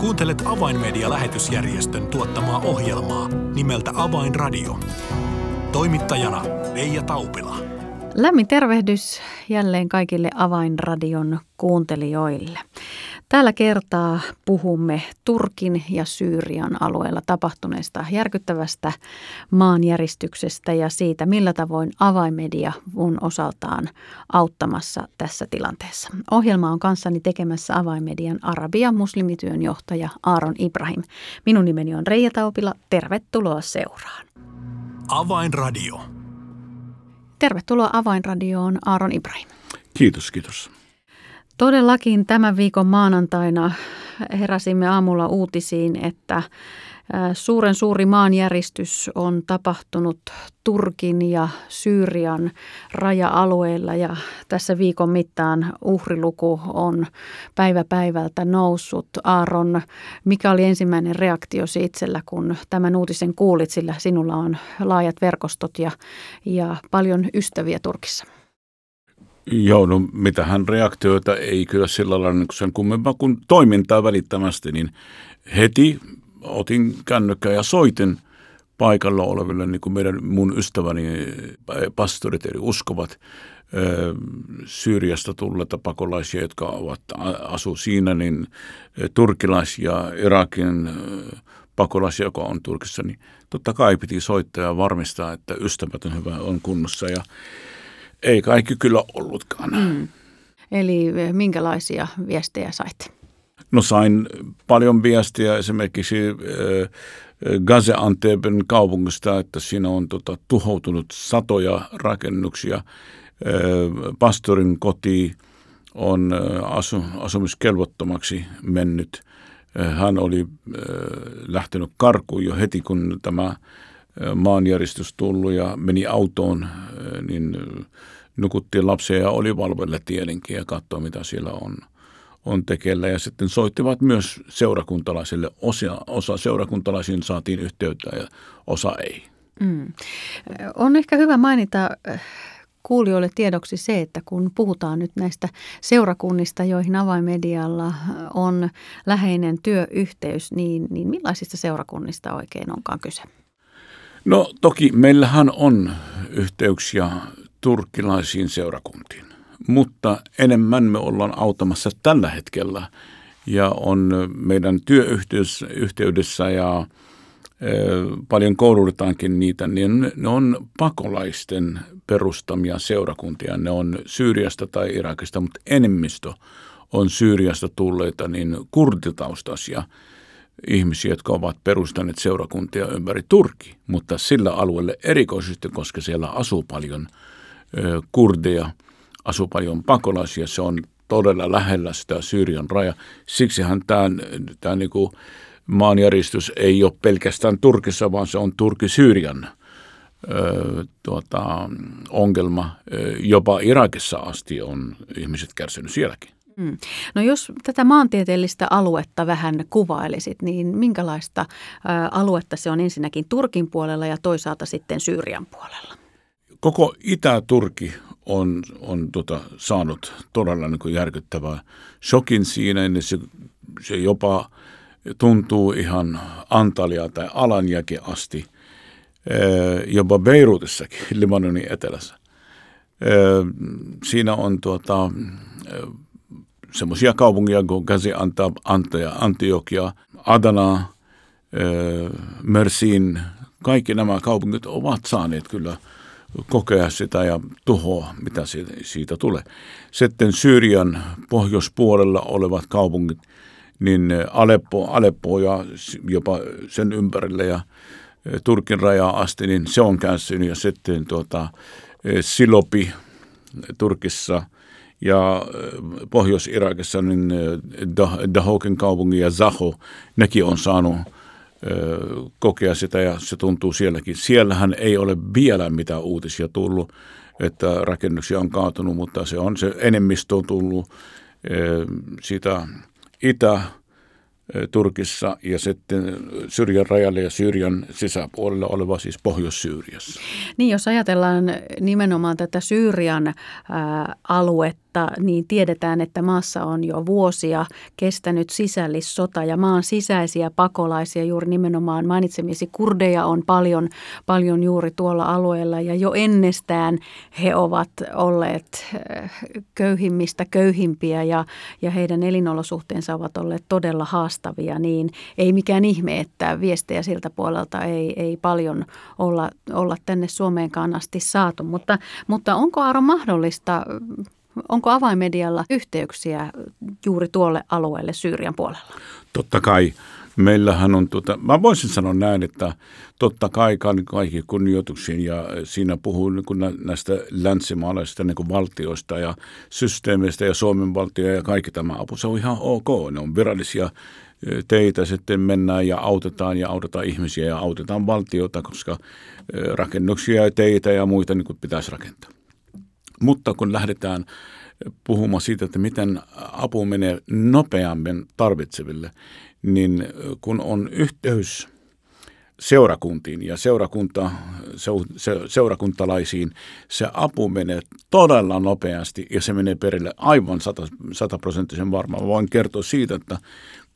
Kuuntelet Avainmedia-lähetysjärjestön tuottamaa ohjelmaa nimeltä Avainradio. Toimittajana Leija Taupila. Lämmin tervehdys jälleen kaikille Avainradion kuuntelijoille. Tällä kertaa puhumme Turkin ja Syyrian alueella tapahtuneesta järkyttävästä maanjäristyksestä ja siitä, millä tavoin avaimedia on osaltaan auttamassa tässä tilanteessa. Ohjelma on kanssani tekemässä avaimedian Arabia muslimityön johtaja Aaron Ibrahim. Minun nimeni on Reija Taupila. Tervetuloa seuraan. Avainradio. Tervetuloa Avainradioon Aaron Ibrahim. Kiitos, kiitos. Todellakin tämän viikon maanantaina heräsimme aamulla uutisiin, että suuren suuri maanjäristys on tapahtunut Turkin ja Syyrian raja-alueilla ja tässä viikon mittaan uhriluku on päivä päivältä noussut. Aaron, mikä oli ensimmäinen reaktio itsellä, kun tämän uutisen kuulit, sillä sinulla on laajat verkostot ja, ja paljon ystäviä Turkissa? Joo, no mitähän reaktioita ei kyllä sillä lailla niin sen kummempaa kuin toimintaa välittämästi, niin heti otin kännykkää ja soitin paikalla oleville niin kuin meidän, mun ystäväni pastorit eli uskovat Syyriasta tulleita pakolaisia, jotka ovat, asu siinä, niin turkilaisia, Irakin pakolaisia, joka on Turkissa, niin totta kai piti soittaa ja varmistaa, että ystävät on hyvä, on kunnossa. Ja ei kaikki kyllä ollutkaan. Mm. Eli eh, minkälaisia viestejä sait? No sain paljon viestiä esimerkiksi äh, Gaziantepin kaupungista, että siinä on tota, tuhoutunut satoja rakennuksia. Äh, pastorin koti on asu, asumiskelvottomaksi mennyt. Hän oli lähtenyt karkuun jo heti, kun tämä maanjäristys tullut ja meni autoon, niin nukuttiin lapsia ja oli valvelle tietenkin ja katsoi, mitä siellä on, on tekeillä. Ja sitten soittivat myös seurakuntalaisille. Osa, osa seurakuntalaisiin saatiin yhteyttä ja osa ei. Mm. On ehkä hyvä mainita kuulijoille tiedoksi se, että kun puhutaan nyt näistä seurakunnista, joihin avaimedialla on läheinen työyhteys, niin, niin millaisista seurakunnista oikein onkaan kyse? No toki meillähän on yhteyksiä turkkilaisiin seurakuntiin, mutta enemmän me ollaan autamassa tällä hetkellä ja on meidän työyhteydessä ja e, paljon koulutetaankin niitä, niin ne on pakolaisten perustamia seurakuntia. Ne on Syyriasta tai Irakista, mutta enemmistö on Syyriasta tulleita niin kurditaustaisia ihmisiä, jotka ovat perustaneet seurakuntia ympäri Turki, mutta sillä alueelle erikoisesti, koska siellä asuu paljon kurdeja, asuu paljon pakolaisia, se on todella lähellä sitä Syyrian raja. Siksihän tämä, tämä niin kuin maanjäristys ei ole pelkästään Turkissa, vaan se on Turki-Syyrian tuota, ongelma. Jopa Irakissa asti on ihmiset kärsinyt sielläkin. Mm. No jos tätä maantieteellistä aluetta vähän kuvailisit, niin minkälaista aluetta se on ensinnäkin Turkin puolella ja toisaalta sitten Syyrian puolella? Koko Itä-Turki on, on tota, saanut todella niin järkyttävää shokin siinä, niin se, se jopa tuntuu ihan Antalya tai Alanjäkin asti, jopa Beirutissakin, Libanonin etelässä. Siinä on tuota, semmoisia kaupunkia kuin Gazi Antia, Antiokia, Adana, Mersin, kaikki nämä kaupungit ovat saaneet kyllä kokea sitä ja tuhoa, mitä siitä tulee. Sitten Syyrian pohjoispuolella olevat kaupungit, niin Aleppo, Aleppo ja jopa sen ympärillä ja Turkin rajaa asti, niin se on kärsinyt. Ja sitten tuota, Silopi Turkissa – ja äh, Pohjois-Irakissa niin äh, Dahoken kaupungin ja Zaho, nekin on saanut äh, kokea sitä ja se tuntuu sielläkin. Siellähän ei ole vielä mitään uutisia tullut, että rakennuksia on kaatunut, mutta se on se enemmistö on tullut siitä itä Turkissa ja sitten Syyrian rajalle ja Syyrian sisäpuolella oleva siis Pohjois-Syyriassa. Niin, jos ajatellaan nimenomaan tätä Syyrian ää, aluetta, tilanteesta, niin tiedetään, että maassa on jo vuosia kestänyt sisällissota ja maan sisäisiä pakolaisia, juuri nimenomaan mainitsemisi kurdeja on paljon, paljon juuri tuolla alueella ja jo ennestään he ovat olleet eh, köyhimmistä köyhimpiä ja, ja heidän elinolosuhteensa ovat olleet todella haastavia, niin ei mikään ihme, että viestejä siltä puolelta ei, ei paljon olla, olla tänne Suomeenkaan asti saatu. Mutta, mutta onko Aaro mahdollista, onko avainmedialla yhteyksiä juuri tuolle alueelle Syyrian puolella? Totta kai. Meillähän on, tuota, mä voisin sanoa näin, että totta kai kaikki kunnioituksiin ja siinä puhuu niin näistä länsimaalaisista niin valtioista ja systeemeistä ja Suomen valtio ja kaikki tämä apu. Se on ihan ok, ne on virallisia teitä sitten mennään ja autetaan ja autetaan ihmisiä ja autetaan valtiota, koska rakennuksia ja teitä ja muita niin kuin pitäisi rakentaa. Mutta kun lähdetään puhumaan siitä, että miten apu menee nopeammin tarvitseville, niin kun on yhteys seurakuntiin ja seurakunta, se, se, seurakuntalaisiin, se apu menee todella nopeasti ja se menee perille aivan sataprosenttisen varmaan. Voin kertoa siitä, että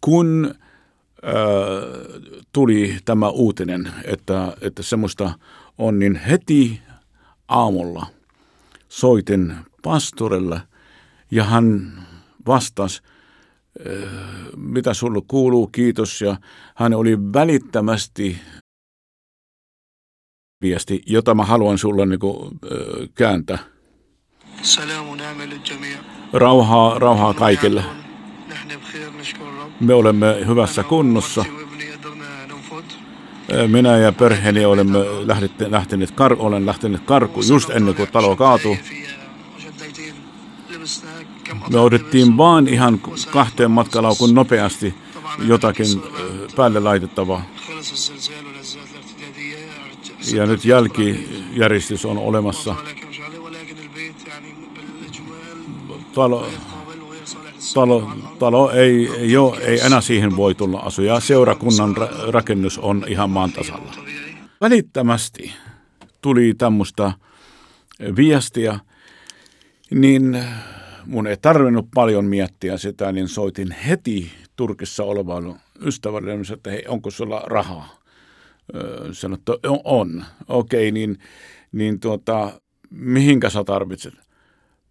kun äh, tuli tämä uutinen, että, että semmoista on, niin heti aamulla soitin pastorille ja hän vastasi, äh, mitä sulle kuuluu, kiitos. Ja hän oli välittömästi viesti, jota mä haluan sulle niin kuin, äh, kääntää. Rauhaa, rauhaa kaikille. Me olemme hyvässä kunnossa. Minä ja perheeni olemme lähteneet, kar, olen lähtenyt karku just ennen kuin talo kaatuu. Me odettiin vaan ihan kahteen matkalaukun nopeasti jotakin päälle laitettavaa. Ja nyt jälkijärjestys on olemassa. Talo, talo, talo ei, ei, ole, ei enää siihen voi tulla asuja. Seurakunnan ra- rakennus on ihan maan tasalla. Välittömästi tuli tämmöistä viestiä, niin mun ei tarvinnut paljon miettiä sitä, niin soitin heti Turkissa olevan ystävälle, että hei, onko sulla rahaa? Sanoin, että on. Okei, okay, niin, niin tuota, mihinkä sä tarvitset?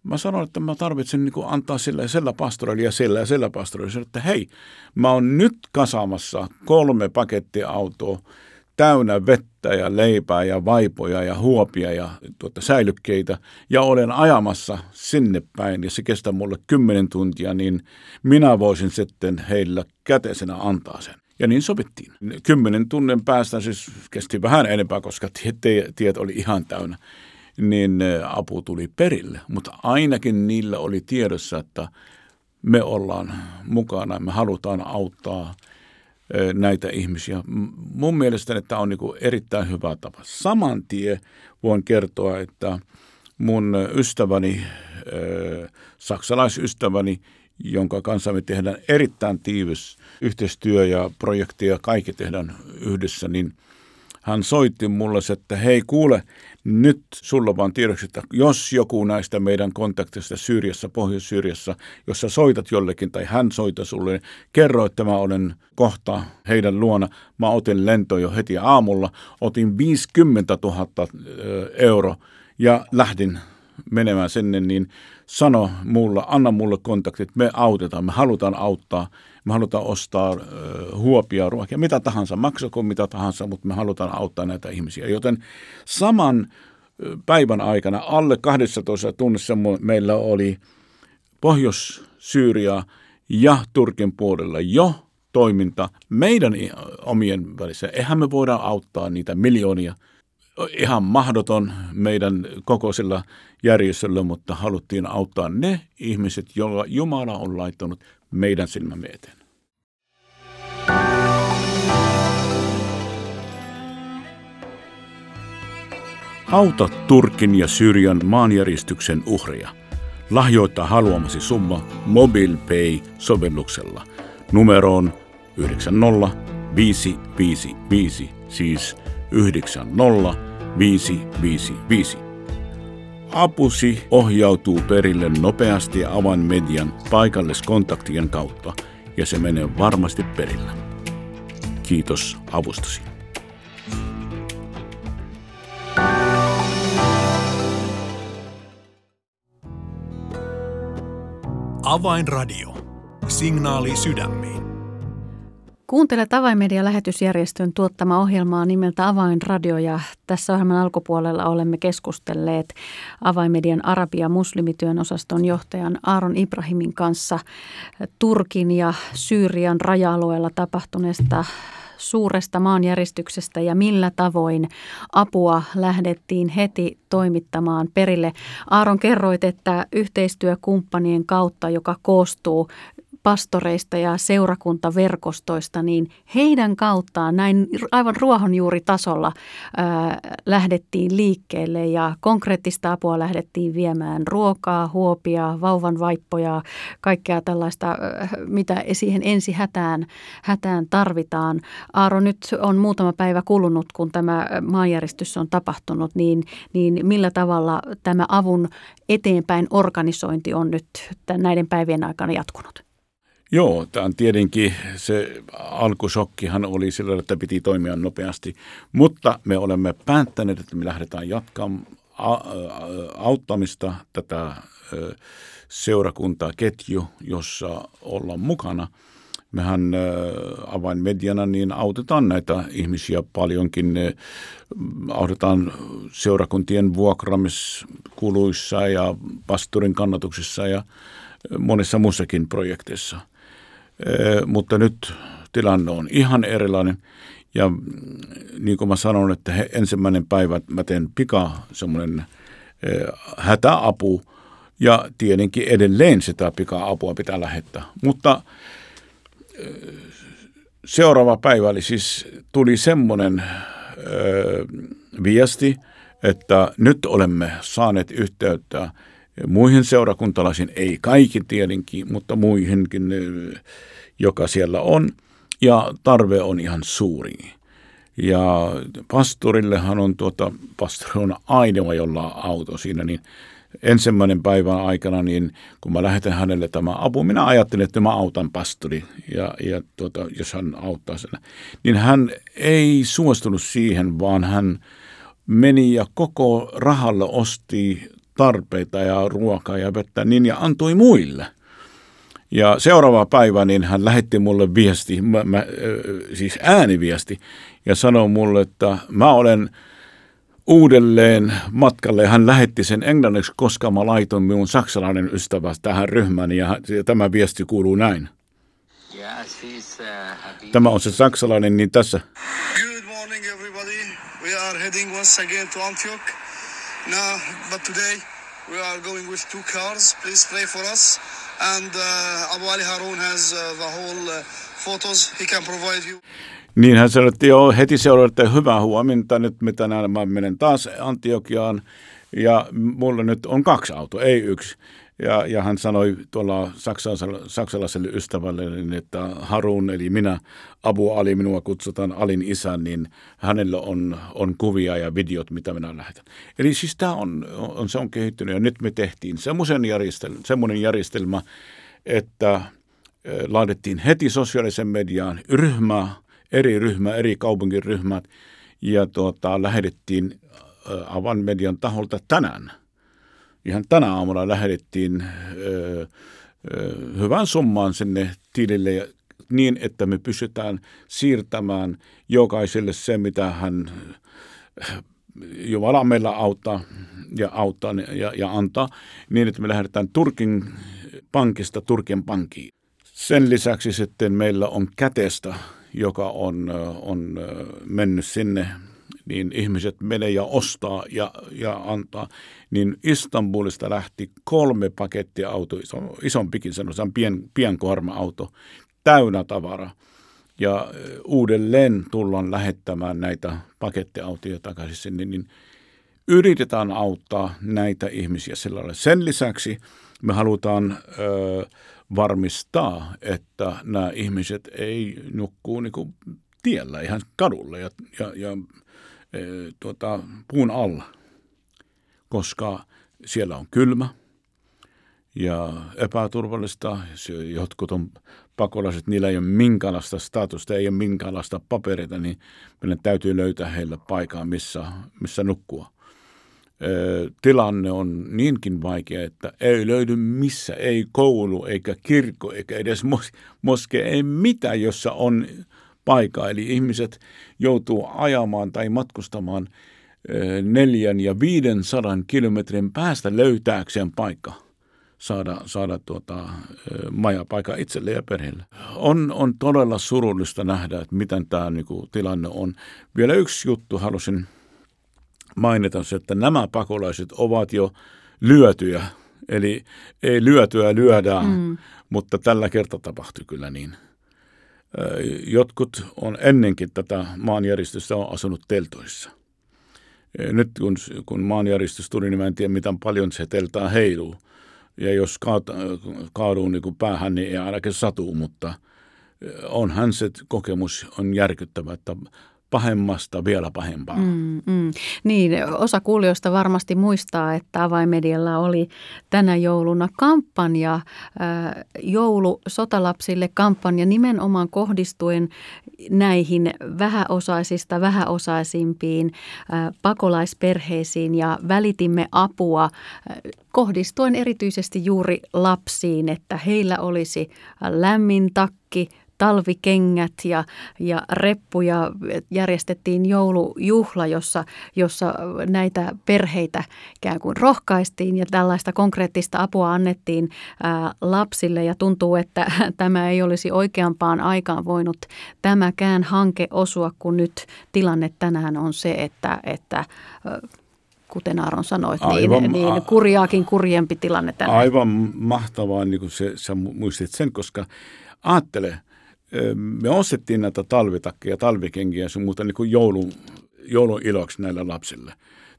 Mä sanoin, että mä tarvitsen niin antaa sillä ja sillä pastorille ja sillä ja sillä pastorille. Että hei, mä oon nyt kasaamassa kolme pakettiautoa täynnä vettä ja leipää ja vaipoja ja huopia ja tuota, säilykkeitä ja olen ajamassa sinne päin ja se kestää mulle kymmenen tuntia, niin minä voisin sitten heillä käteisenä antaa sen. Ja niin sovittiin. Kymmenen tunnin päästä siis kesti vähän enempää, koska tiet oli ihan täynnä niin apu tuli perille. Mutta ainakin niillä oli tiedossa, että me ollaan mukana, me halutaan auttaa näitä ihmisiä. Mun mielestä tämä on niin erittäin hyvä tapa. Saman tie voin kertoa, että mun ystäväni, saksalaisystäväni, jonka kanssa me tehdään erittäin tiivis yhteistyö ja projekti ja kaikki tehdään yhdessä, niin hän soitti mulle, että hei kuule, nyt sulla vaan tiedoksi, että jos joku näistä meidän kontaktista Syyriassa, Pohjois-Syyriassa, jos sä soitat jollekin tai hän soita sulle, niin kerro, että mä olen kohta heidän luona. Mä otin lento jo heti aamulla, otin 50 000 euro ja lähdin menemään sinne, niin sano mulla, anna mulle kontaktit, me autetaan, me halutaan auttaa, me halutaan ostaa huopia, ruokia, mitä tahansa, maksako mitä tahansa, mutta me halutaan auttaa näitä ihmisiä. Joten saman päivän aikana alle 12 tunnissa meillä oli Pohjois-Syyria ja Turkin puolella jo toiminta meidän omien välissä. Eihän me voida auttaa niitä miljoonia – ihan mahdoton meidän kokoisella järjestöllä, mutta haluttiin auttaa ne ihmiset, joilla Jumala on laittanut meidän silmämme eteen. Auta Turkin ja Syyrian maanjäristyksen uhria. Lahjoita haluamasi summa MobilePay-sovelluksella numeroon 90555, siis 90555. apusi ohjautuu perille nopeasti avainmedian paikalliskontaktien kautta ja se menee varmasti perillä. Kiitos avustasi. Avainradio. Signaali sydämiin. Kuuntelet Avainmedia-lähetysjärjestön tuottama ohjelmaa nimeltä Avainradio ja tässä ohjelman alkupuolella olemme keskustelleet Avainmedian Arabia muslimityön osaston johtajan Aaron Ibrahimin kanssa Turkin ja Syyrian raja-alueella tapahtuneesta suuresta maanjäristyksestä ja millä tavoin apua lähdettiin heti toimittamaan perille. Aaron kerroit, että yhteistyökumppanien kautta, joka koostuu pastoreista ja seurakuntaverkostoista, niin heidän kauttaan näin aivan ruohonjuuritasolla ää, lähdettiin liikkeelle ja konkreettista apua lähdettiin viemään ruokaa, huopia, vauvan vaippoja, kaikkea tällaista, mitä siihen ensi hätään, hätään tarvitaan. Aaro, nyt on muutama päivä kulunut, kun tämä maanjäristys on tapahtunut, niin, niin millä tavalla tämä avun eteenpäin organisointi on nyt näiden päivien aikana jatkunut? Joo, tämä on tietenkin se alkusokkihan oli sillä, että piti toimia nopeasti, mutta me olemme päättäneet, että me lähdetään jatkamaan auttamista tätä seurakuntaa ketju, jossa ollaan mukana. Mehän avainmediana niin autetaan näitä ihmisiä paljonkin. Autetaan seurakuntien vuokramiskuluissa ja pastorin kannatuksissa ja monissa muissakin projekteissa – mutta nyt tilanne on ihan erilainen. Ja niin kuin mä sanon, että he, ensimmäinen päivä mä teen pika semmoinen hätäapu ja tietenkin edelleen sitä pika-apua pitää lähettää. Mutta seuraava päivä oli siis, tuli semmoinen viesti, että nyt olemme saaneet yhteyttä muihin seurakuntalaisiin, ei kaikki tietenkin, mutta muihinkin, joka siellä on. Ja tarve on ihan suuri. Ja pastorillehan on, tuota, pastori on ainoa, jolla on auto siinä, niin ensimmäinen päivän aikana, niin kun mä lähetän hänelle tämä apu, minä ajattelin, että mä autan pastori, ja, ja tuota, jos hän auttaa sen. Niin hän ei suostunut siihen, vaan hän meni ja koko rahalla osti tarpeita ja ruokaa ja vettä niin ja antoi muille. Ja seuraava päivä niin hän lähetti mulle viesti, mä, mä, siis ääniviesti, ja sanoi mulle, että mä olen uudelleen matkalle. Hän lähetti sen englanniksi, koska mä laitoin minun saksalainen ystävä tähän ryhmään, ja, tämä viesti kuuluu näin. Uh, tämä on se saksalainen, niin tässä. Good morning everybody. We are heading once again to Antioch. Now, but today we are going with two cars. Please pray for us. And uh, Abu Ali Harun has uh, the whole uh, photos. He can provide you. Niin hän sanoi, että joo, heti seuraava, että hyvää huomenta, nyt me tänään mä menen taas Antiokiaan ja mulla nyt on kaksi autoa, ei yksi. Ja, ja hän sanoi tuolla saksalaiselle ystävälle, että Harun, eli minä, Abu Ali, minua kutsutaan Alin isän, niin hänellä on, on kuvia ja videot, mitä minä lähetän. Eli siis tämä on, on, se on kehittynyt ja nyt me tehtiin semmoisen järjestelmä, semmoinen järjestelmä, että laadettiin heti sosiaalisen mediaan ryhmä, eri ryhmä, eri kaupunkiryhmät ja tuota, lähetettiin Avan median taholta tänään – ihan tänä aamuna lähetettiin ö, ö, hyvän summan sinne tilille niin, että me pystytään siirtämään jokaiselle se, mitä hän Jumala meillä auttaa ja auttaa ja, ja antaa, niin että me lähdetään Turkin pankista Turkin pankkiin. Sen lisäksi sitten meillä on kätestä, joka on, on mennyt sinne niin ihmiset menee ja ostaa ja, ja antaa, niin Istanbulista lähti kolme pakettia auto, isompikin sanotaan pien, pienkuorma-auto, täynnä tavara. Ja uudelleen tullaan lähettämään näitä pakettiautoja takaisin sinne, niin yritetään auttaa näitä ihmisiä sillä lailla. Sen lisäksi me halutaan ö, varmistaa, että nämä ihmiset ei nukkuu niin kuin tiellä ihan kadulle ja, ja, ja tuota, puun alla, koska Siellä on kylmä ja epäturvallista. Jotkut on pakolaiset, niillä ei ole minkäänlaista statusta, ei ole minkäänlaista papereita, niin meidän täytyy löytää heille paikkaa, missä, missä nukkua. Tilanne on niinkin vaikea, että ei löydy missä, ei koulu, eikä kirkko, eikä edes moske, ei mitään, jossa on paikka. Eli ihmiset joutuu ajamaan tai matkustamaan neljän ja viiden sadan kilometrin päästä löytääkseen paikka saada, saada tuota, majapaikka itselle ja perheelle. On, on todella surullista nähdä, että miten tämä niin kuin, tilanne on. Vielä yksi juttu halusin mainita, että nämä pakolaiset ovat jo lyötyjä. Eli ei lyötyä lyödään, mm. mutta tällä kertaa tapahtui kyllä niin. Jotkut on ennenkin tätä maanjäristystä on asunut teltoissa. Nyt kun, kun maanjäristys tuli, niin mä en tiedä, miten paljon se teltaa heiluu ja jos kaaduu niin kuin päähän, niin ei ainakin satu, mutta onhan se kokemus on järkyttävä, että pahemmasta vielä pahempaa. Mm, mm. Niin, osa kuulijoista varmasti muistaa, että avaimedialla oli tänä jouluna kampanja, äh, joulu sotalapsille kampanja nimenomaan kohdistuen näihin vähäosaisista vähäosaisimpiin äh, pakolaisperheisiin ja välitimme apua äh, kohdistuen erityisesti juuri lapsiin, että heillä olisi lämmin takki, talvikengät ja, ja reppuja järjestettiin joulujuhla, jossa, jossa näitä perheitä ikään kuin rohkaistiin ja tällaista konkreettista apua annettiin ää, lapsille ja tuntuu, että tämä ei olisi oikeampaan aikaan voinut tämäkään hanke osua, kun nyt tilanne tänään on se, että, että kuten Aaron sanoit, niin- aivan, niin, niin kurjaakin kurjempi tilanne tänään. Aivan mahtavaa, niin kuin se, sä muistit sen, koska ajattele – me ostettiin näitä talvitakkeja, talvikenkiä sun muuta niin kuin joulun, joulun iloksi näille lapsille.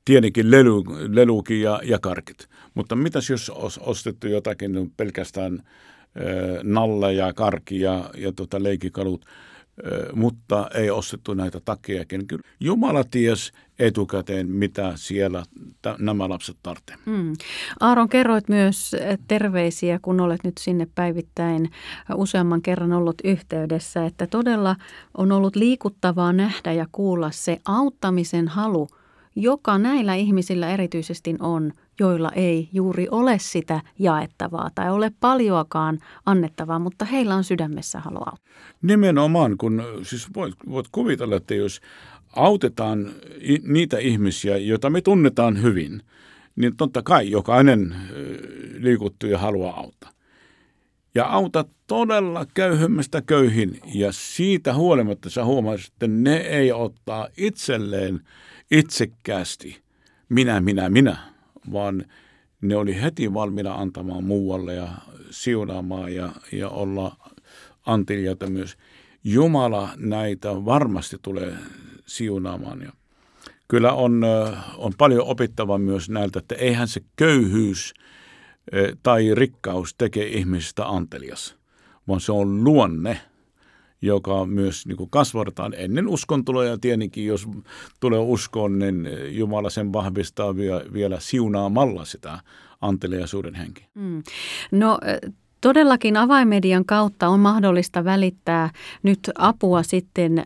Tietenkin lelu, lelukin ja, ja karkit. Mutta mitäs jos os, ostettu jotakin pelkästään nalle ja karki ja, ja tota leikikalut – mutta ei ostettu näitä takkejakin. Jumala ties etukäteen, mitä siellä t- nämä lapset tarvitsevat. Mm. Aaron, kerroit myös terveisiä, kun olet nyt sinne päivittäin useamman kerran ollut yhteydessä, että todella on ollut liikuttavaa nähdä ja kuulla se auttamisen halu, joka näillä ihmisillä erityisesti on – joilla ei juuri ole sitä jaettavaa tai ole paljoakaan annettavaa, mutta heillä on sydämessä halua Nimenomaan, kun siis voit, voit kuvitella, että jos autetaan niitä ihmisiä, joita me tunnetaan hyvin, niin totta kai jokainen liikuttuu ja haluaa auttaa. Ja auta todella köyhemmästä köyhin ja siitä huolimatta sä huomaat, että ne ei ottaa itselleen itsekkäästi minä, minä, minä, vaan ne oli heti valmiina antamaan muualle ja siunaamaan ja, ja olla antilijoita myös. Jumala näitä varmasti tulee siunaamaan. Ja kyllä on, on paljon opittava myös näiltä, että eihän se köyhyys tai rikkaus tekee ihmisistä antelias, vaan se on luonne – joka myös niin kuin kasvatetaan ennen uskontuloa ja tietenkin jos tulee uskoon, niin Jumala sen vahvistaa vielä, siunaamalla sitä anteliaisuuden henkeä. Mm. No Todellakin avaimedian kautta on mahdollista välittää nyt apua sitten äh,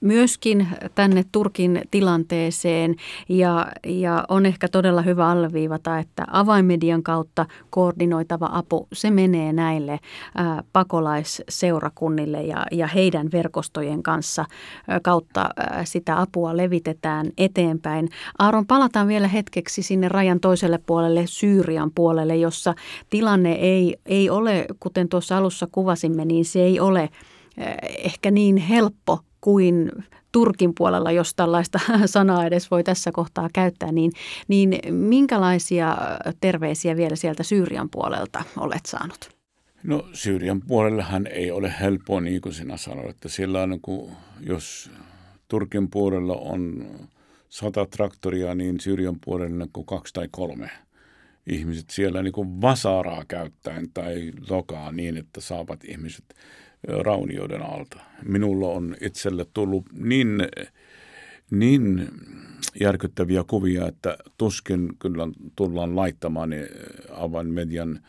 myöskin tänne Turkin tilanteeseen ja, ja on ehkä todella hyvä alleviivata, että avaimedian kautta koordinoitava apu, se menee näille äh, pakolaisseurakunnille ja, ja heidän verkostojen kanssa äh, kautta sitä apua levitetään eteenpäin. Aaron, palataan vielä hetkeksi sinne rajan toiselle puolelle, Syyrian puolelle, jossa tilanne ei ei ole, kuten tuossa alussa kuvasimme, niin se ei ole eh, ehkä niin helppo kuin Turkin puolella, jos tällaista sanaa edes voi tässä kohtaa käyttää, niin, niin minkälaisia terveisiä vielä sieltä Syyrian puolelta olet saanut? No Syyrian puolellahan ei ole helppoa, niin kuin sinä sanoit, että sillä on, kun, jos Turkin puolella on sata traktoria, niin Syyrian puolella on kaksi tai kolme – ihmiset siellä niin kuin vasaraa käyttäen tai lokaa niin, että saavat ihmiset raunioiden alta. Minulla on itselle tullut niin niin järkyttäviä kuvia, että tuskin kyllä tullaan laittamaan ne avainmedian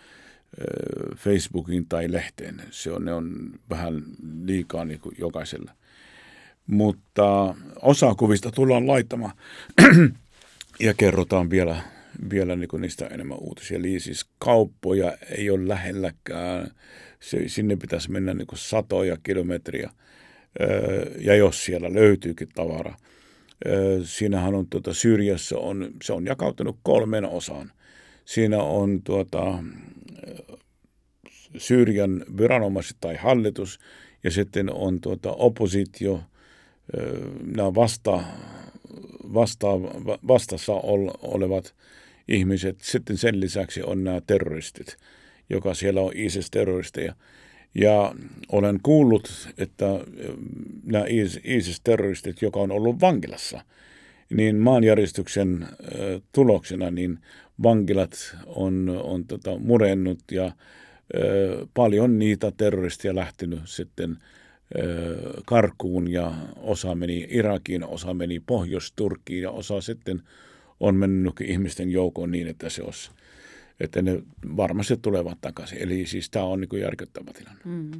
Facebookin tai lehteen. Se on, ne on vähän liikaa niin kuin jokaisella. Mutta osa kuvista tullaan laittamaan ja kerrotaan vielä, vielä niin kuin niistä enemmän uutisia. Eli siis kauppoja ei ole lähelläkään. Se, sinne pitäisi mennä niin kuin satoja kilometriä. Ja jos siellä löytyykin tavara. Siinähän on tuota, Syyriassa on, se on jakautunut kolmen osaan. Siinä on tuota, Syyrian viranomaiset tai hallitus ja sitten on tuota, oppositio, nämä vasta, vasta, vastassa olevat ihmiset. Sitten sen lisäksi on nämä terroristit, joka siellä on ISIS-terroristeja. Ja olen kuullut, että nämä ISIS-terroristit, joka on ollut vankilassa, niin maanjäristyksen tuloksena niin vankilat on, on tota, murennut ja paljon niitä terroristia lähtenyt sitten karkuun ja osa meni Irakiin, osa meni Pohjois-Turkkiin ja osa sitten on mennyt ihmisten joukoon niin, että se olisi että ne varmasti tulevat takaisin. Eli siis tämä on niin järkyttävä tilanne. Mm.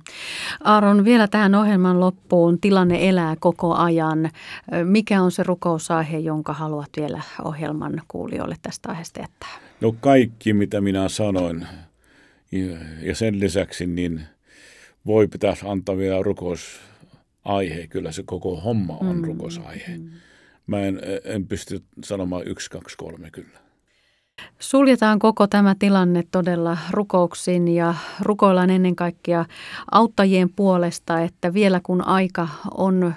Aaron, vielä tähän ohjelman loppuun. Tilanne elää koko ajan. Mikä on se rukousaihe, jonka haluat vielä ohjelman kuulijoille tästä aiheesta jättää? No kaikki, mitä minä sanoin. Ja sen lisäksi niin voi pitäisi antaa vielä rukousaihe. Kyllä se koko homma on mm. rukousaihe. Mm. Mä en, en pysty sanomaan yksi, kaksi, kolme kyllä. Suljetaan koko tämä tilanne todella rukouksiin ja rukoillaan ennen kaikkea auttajien puolesta, että vielä kun aika on,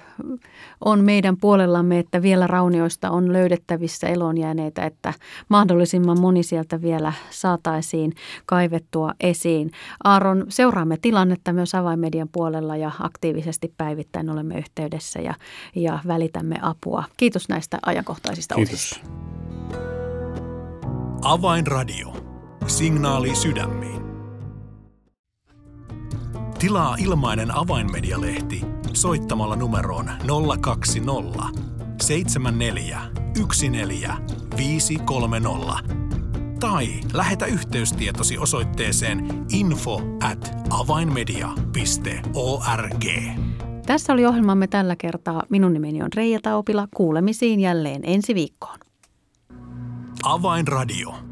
on meidän puolellamme, että vielä raunioista on löydettävissä elonjääneitä, että mahdollisimman moni sieltä vielä saataisiin kaivettua esiin. Aaron, seuraamme tilannetta myös avaimedian puolella ja aktiivisesti päivittäin olemme yhteydessä ja, ja välitämme apua. Kiitos näistä ajankohtaisista Kiitos. uutisista. Avainradio. Signaali sydämiin. Tilaa ilmainen avainmedialehti soittamalla numeroon 020 74 14 tai lähetä yhteystietosi osoitteeseen info at avainmedia.org. Tässä oli ohjelmamme tällä kertaa. Minun nimeni on Reija Taupila. Kuulemisiin jälleen ensi viikkoon. Avainradio.